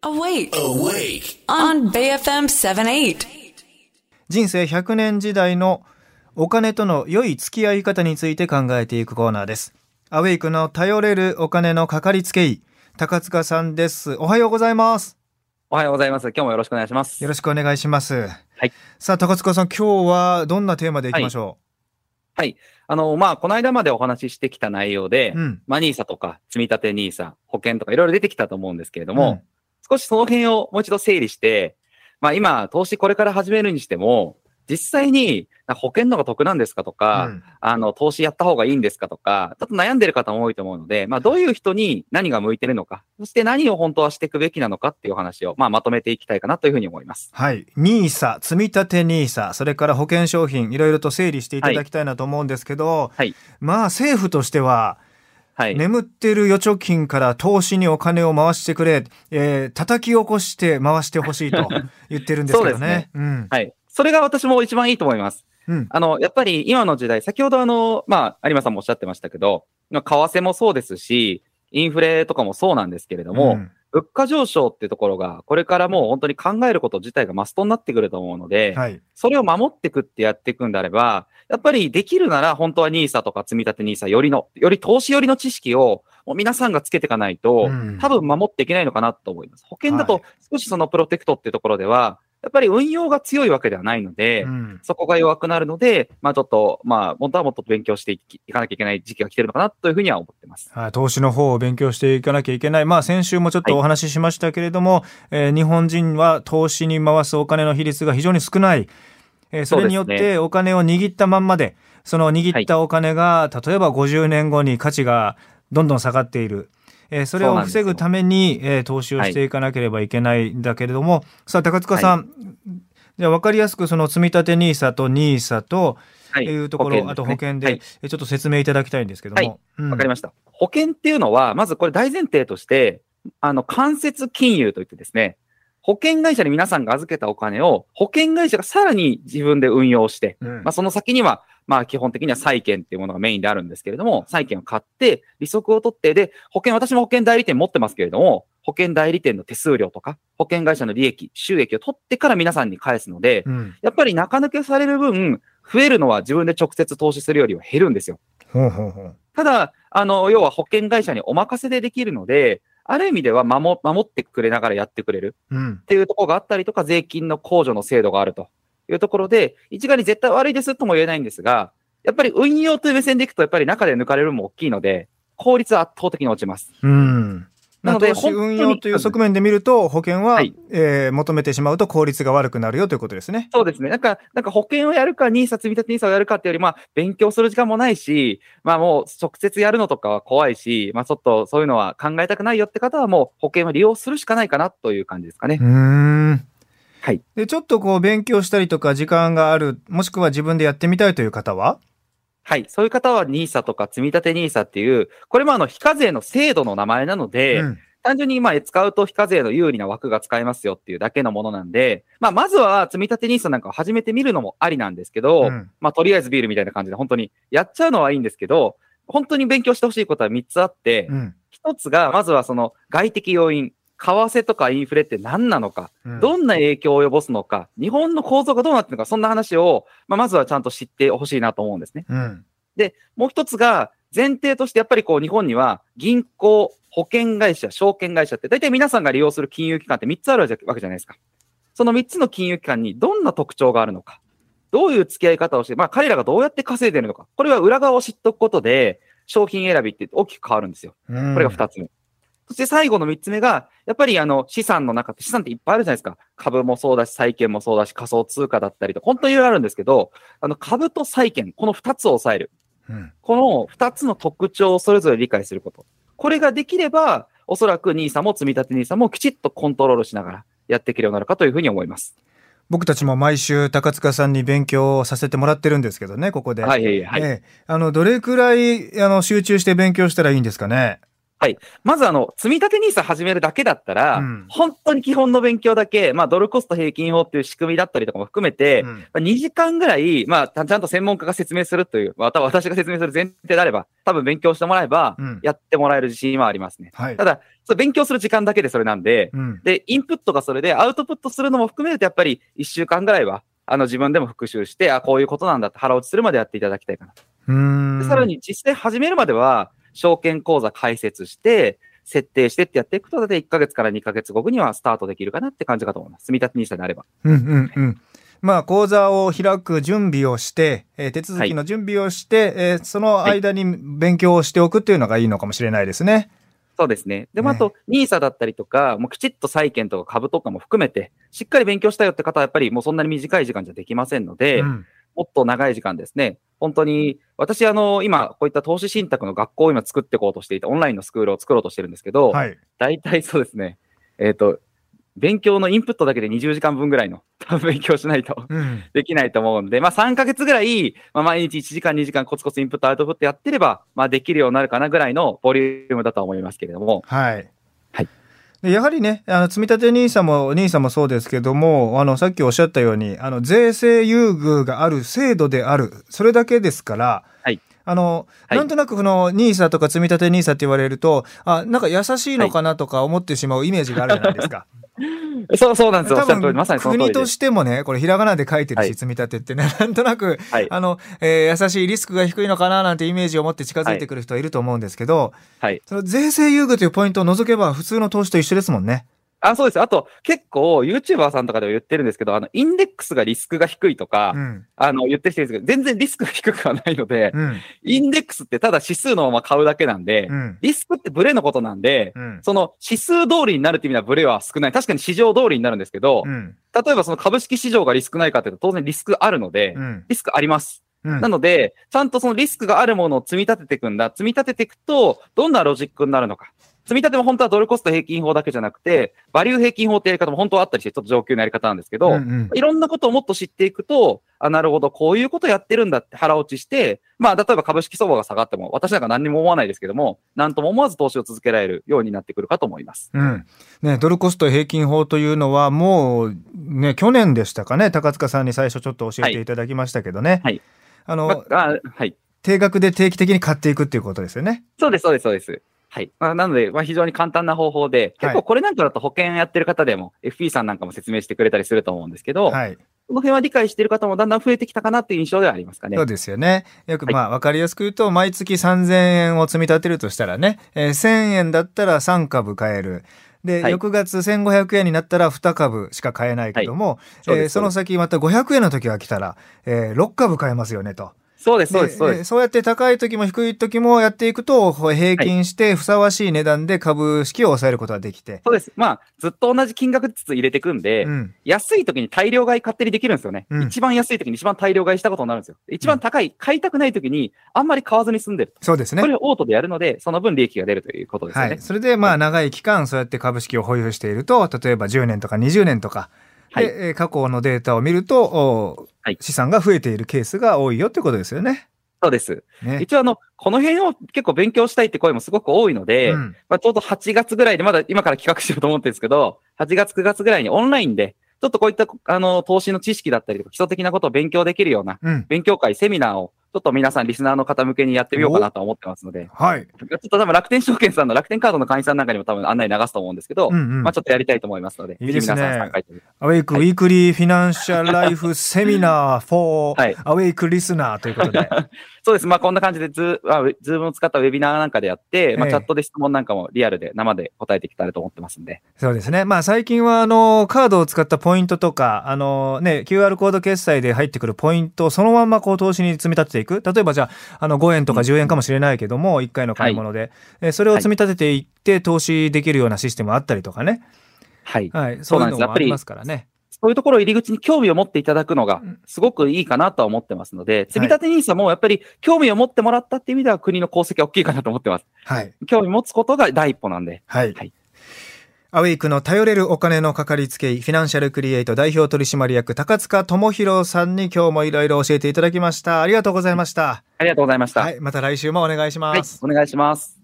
Awake. Awake. On BFM 78. 人生100年時代のお金との良い付き合い方について考えていくコーナーです。アウェイクの頼れるお金のかかりつけ医、高塚さんです。おはようございます。おはようございます。今日もよろしくお願いします。よろしくお願いします。はい。さあ、高塚さん、今日はどんなテーマでいきましょはい。あの、まあ、この間までお話ししてきた内容で、う、うん。まあ、ニーサとか、積立 NISA、保険とかいろいろ出てきたと思うんですけれども、うん少しその辺をもう一度整理して、まあ、今、投資これから始めるにしても、実際に保険の方が得なんですかとか、うんあの、投資やった方がいいんですかとか、ちょっと悩んでる方も多いと思うので、まあ、どういう人に何が向いてるのか、そして何を本当はしていくべきなのかっていうお話を、まあ、まとめていきたいかなというふうに思います。はい。ニーサ、積立 NISA、それから保険商品、いろいろと整理していただきたいなと思うんですけど、はいまあ、政府としては、はい。眠ってる預貯金から投資にお金を回してくれ、えー叩き起こして回してほしいと 言ってるんですけどそうですね。うん。はい。それが私も一番いいと思います。うん。あの、やっぱり今の時代、先ほどあの、まあ、有馬さんもおっしゃってましたけど、まあ為替もそうですし、インフレとかもそうなんですけれども、うん物価上昇っていうところが、これからもう本当に考えること自体がマストになってくると思うので、はい。それを守っていくってやっていくんであれば、やっぱりできるなら本当は NISA とか積立 NISA よりの、より投資寄りの知識をもう皆さんがつけていかないと、うん多分守っていけないのかなと思います。保険だはと少しそのプロテクトっていうところでは、やっぱり運用が強いわけではないので、うんそこが弱くなるので、まあちょっと、まあ本当はもっと勉強していきいかなきゃいけない時期が来てるのかなというふうには思ってます。はい、投資の方を勉強していかなきゃいけない。まあ先週もちょっとお話ししましたけれども、えー日本人は投資に回すお金の比率が非常に少ない。えーそれによってお金を握ったまんまで、その握ったお金が、例えば50年後に価値がどんどん下がっている。えーそれを防ぐために、えー投資をしていかなければいけないんだけれども、さあ高塚さん、じゃあ分かりやすくその積立 NISA と NISA と、はい。いうところ、ね。あと保険で、はい。えーちょっと説明いただきたいんですけども。はい。うん。わかりました。保険っていうのは、まずこれ大前提として、あの、間接金融といってですね、保険会社に皆さんが預けたお金を、保険会社がさらに自分で運用して、うん。まあ、その先には、まあ、基本的には債券っていうものがメインであるんですけれども、債券を買って、利息を取って、で、保険、私も保険代理店持ってますけれども、保険代理店の手数料とか、保険会社の利益、収益を取ってから皆さんに返すので、うん。やっぱり中抜けされる分、増えるのは自分で直接投資するよりは減るんですよ。ただ、あの、要は保険会社にお任せでできるので、ある意味では守守ってくれながらやってくれるうん。っていうところがあったりとか、税金の控除の制度があるというところで、一概に絶対悪いですとも言えないんですが、やっぱり運用という目線でいくと、やっぱり中で抜かれるのも大きいので、効率は圧倒的に落ちます。うん。なので、運用という側面で見ると、保険は、はいえー求めてしまうと効率が悪くなるよということですね。そうですね。なんか、なんか保険をやるか、ニーサ積立 NISA をやるかっていうより、まあ、勉強する時間もないし、まあもう直接やるのとかは怖いし、まあちょっとそういうのは考えたくないよって方はもう保険を利用するしかないかなという感じですかねう。ーん。はい。で、ちょっとこう、勉強したりとか、時間がある、もしくは自分でやってみたいという方は？はい。そういう方は NISA とか積立 NISA っていう、これもあの非課税の制度の名前なので、うん。単純にまあ使うと非課税の有利な枠が使えますよっていうだけのものなんで、まあまずは積立 NISA なんかを始めてみるのもありなんですけど、うん。まあとりあえずビールみたいな感じで本当にやっちゃうのはいいんですけど、本当に勉強してほしいことは3つあって、うん。1つがまずはその外的要因、為替とかインフレって何なのか、うんどんな影響を及ぼすのか、日本の構造がどうなってるのか、そんな話を、まあ、まずはちゃんと知ってほしいなと思うんですね。うん。もう一つが、前提としてやっぱりこう日本には銀行、保険会社、証券会社って大体皆さんが利用する金融機関って3つあるわけじゃないですか。その3つの金融機関にどんな特徴があるのか。どういう付き合い方をして、まあ彼らがどうやって稼いでるのか。これは裏側を知っておくことで、商品選びって大きく変わるんですよ。うんこれが2つ目。そして最後の3つ目が、やっぱりあの資産の中って資産っていっぱいあるじゃないですか。株もそうだし、債券もそうだし、仮想通貨だったりと、本当にいろいろあるんですけど、あの株と債券、この2つを抑える。うんこの2つの特徴をそれぞれ理解すること。これができれば、おそらく NISA も積立 NISA もきちっとコントロールしながらやっていけるようになるかというふうに思います。僕たちも毎週高塚さんに勉強させてもらってるんですけどね、ここで。はい、はい、はい。ええあの、どれくらい、あの、集中して勉強したらいいんですかね？まずあの、積立 NISA 始めるだけだったら、うん本当に基本の勉強だけ、まあ、ドルコスト平均法っていう仕組みだったりとかも含めて、うんまあ2時間ぐらい、まあ、たちゃんと専門家が説明するという、また私が説明する前提であれば、多分勉強してもらえばうん、やってもらえる自信はありますね。はいた。だ、それ勉強する時間だけでそれなんで、うん。で、インプットがそれで、アウトプットするのも含めると、やっぱり1週間ぐらいは、あの、自分でも復習して、あ、こういうことなんだって腹落ちするまでやっていただきたいかなと。うーん。でさらに実際始めるまでは、証券口座開設して、設定してってやっていくと、だいたい1ヶ月から2ヶ月後にはスタートできるかなって感じかと思います。積立 NISA であれば。うんうんうん。まあ、講座を開く準備をして、えー手続きの準備をして、えーその間に勉強をしておくっていうのがいいのかもしれないですね。そうですね。でもあと、NISA だったりとか、もうきちっと債券とか株とかも含めて、しっかり勉強したよって方はやっぱりもうそんなに短い時間じゃできませんので、うんもっと長い時間ですね。本当に、私、あの、今、こういった投資信託の学校を今作っていこうとしていて、オンラインのスクールを作ろうとしてるんですけど、はい。大体そうですね。えっ、と、勉強のインプットだけで20時間分ぐらいの多分勉強しないとうん。できないと思うんで、まあ3ヶ月ぐらい、まあ毎日1時間2時間コツコツインプットアウトプットやってれば、まあできるようになるかなぐらいのボリュームだとは思いますけれども、はい。でやはりね、あの、積立 NISA も、NISA もそうですけども、あの、さっきおっしゃったように、あの、税制優遇がある制度である、それだけですから、はい。あの、はいなんとなくこの NISA とか積立 NISA って言われると、あ、なんか優しいのかなとか思ってしまうイメージがあるじゃないですか。そうそうなんですよ。お多分まさに国と。してもね、これひらがなで書いてるし、はい積み立てってね、なんとなく、はい。あの、えー優しいリスクが低いのかななんてイメージを持って近づいてくる人はいると思うんですけど、はい。その税制優遇というポイントを除けば普通の投資と一緒ですもんね。あ、そうです。あと、結構、YouTuber さんとかでも言ってるんですけど、あの、インデックスがリスクが低いとか、うん。あの、言ってる人いるんですけど、全然リスクが低くはないので、うん。インデックスってただ指数のまま買うだけなんで、うん。リスクってブレのことなんで、うん。その指数通りになるっていう意味ではブレは少ない。確かに市場通りになるんですけど、うん。例えばその株式市場がリスクないかっていうと当然リスクあるので、うん。リスクあります。うんなので、ちゃんとそのリスクがあるものを積み立てていくんだ。積み立てていくと、どんなロジックになるのか。積み立ても本当はドルコスト平均法だけじゃなくて、バリュー平均法ってやり方も本当はあったりして、ちょっと上級なやり方なんですけど、うんうんいろんなことをもっと知っていくと、あ、なるほど、こういうことやってるんだって腹落ちして、まあ、例えば株式相場が下がっても、私なんか何にも思わないですけども、なんとも思わず投資を続けられるようになってくるかと思います。うん。ね、ドルコスト平均法というのはもう、ね、去年でしたかね、高塚さんに最初ちょっと教えていただきましたけどね。はいあの、まあ、あはい。定額で定期的に買っていくっていうことですよね。そうです、そうです、そうです。はい。まあ、なので、まあ、非常に簡単な方法で、結構これなんかだと保険やってる方でも、FP さんなんかも説明してくれたりすると思うんですけど、はい。この辺は理解している方もだんだん増えてきたかなっていう印象ではありますかねそう。ですよね。よくはいまあ分かりやすく言うと、毎月3000円を積み立てるとしたらね、えー1000円だったら3株買える。で、はい翌月1500円になったら2株しか買えないけども、そうですえーその先また500円の時が来たら、えー6株買えますよねと。そうです、そうです、そうでえーです。そうやって高い時も低い時もやっていくと、平均してふさわしい値段で株式を抑えることができて。そうです。まあ、ずっと同じ金額ずつ入れていくんで、うん。安い時に大量買い勝手にできるんですよね。うん一番安い時に一番大量買いしたことになるんですよ。一番高い、買いたくない時にあんまり買わずに済んでる。そうですねこ。れをオートでやるので、その分利益が出るということですよね。はい。それで、まあ、長い期間、そうやって株式を保有していると、例えば10年とか20年とか、はい過去のデータを見ると、資産が増えているケースが多いよってことですよね。そうです。ね。一応あの、この辺を結構勉強したいって声もすごく多いので、うんまあ、ちょうど8月ぐらいで、まだ今から企画しようと思ってるんですけど、8月9月ぐらいにオンラインで、ちょっとこういった、あの、投資の知識だったりとか、基礎的なことを勉強できるような、うん。勉強会、セミナーを、ちょっと皆さん、リスナーの方向けにやってみようかなと思ってますので、はい。ちょっと多分楽天証券さんの楽天カードの会員さんなんかにも多分案内流すと思うんですけど、うんうんまあちょっとやりたいと思いますので、いいですねぜひ皆さん参加してみてアウェイクウィークリーフィナンシャルライフセミナー for はいアウェイクリスナーということで。そうです。まあこんな感じでズズームを使ったウェビナーなんかでやって、まあええチャットで質問なんかもリアルで生で答えていけたらと思ってますんで。そうですね。まあ最近はあのカードを使ったポイントとか、あのね、QR コード決済で入ってくるポイントをそのまんまこう投資に積み立てていく。例えばじゃあ、あの5円とか10円かもしれないけども、1回の買い物で、えそれを積み立てていって投資できるようなシステムあったりとかね。はい。はい。そそういんですやっぱりうのもありますからね。そういうところを入り口に興味を持っていただくのがうん、すごくいいかなとは思ってますので、積み立て NISA もやっぱり興味を持ってもらったっていう意味では国の功績は大きいかなと思ってます。はい。興味持つことが第一歩なんで。はい。はいアウェイクの頼れるお金のかかりつけ医、フィナンシャルクリエイト代表取締役、高塚智博さんに今日もいろいろ教えていただきました。ありがとうございました。ありがとうございました。はい。また来週もお願いします。はい。お願いします。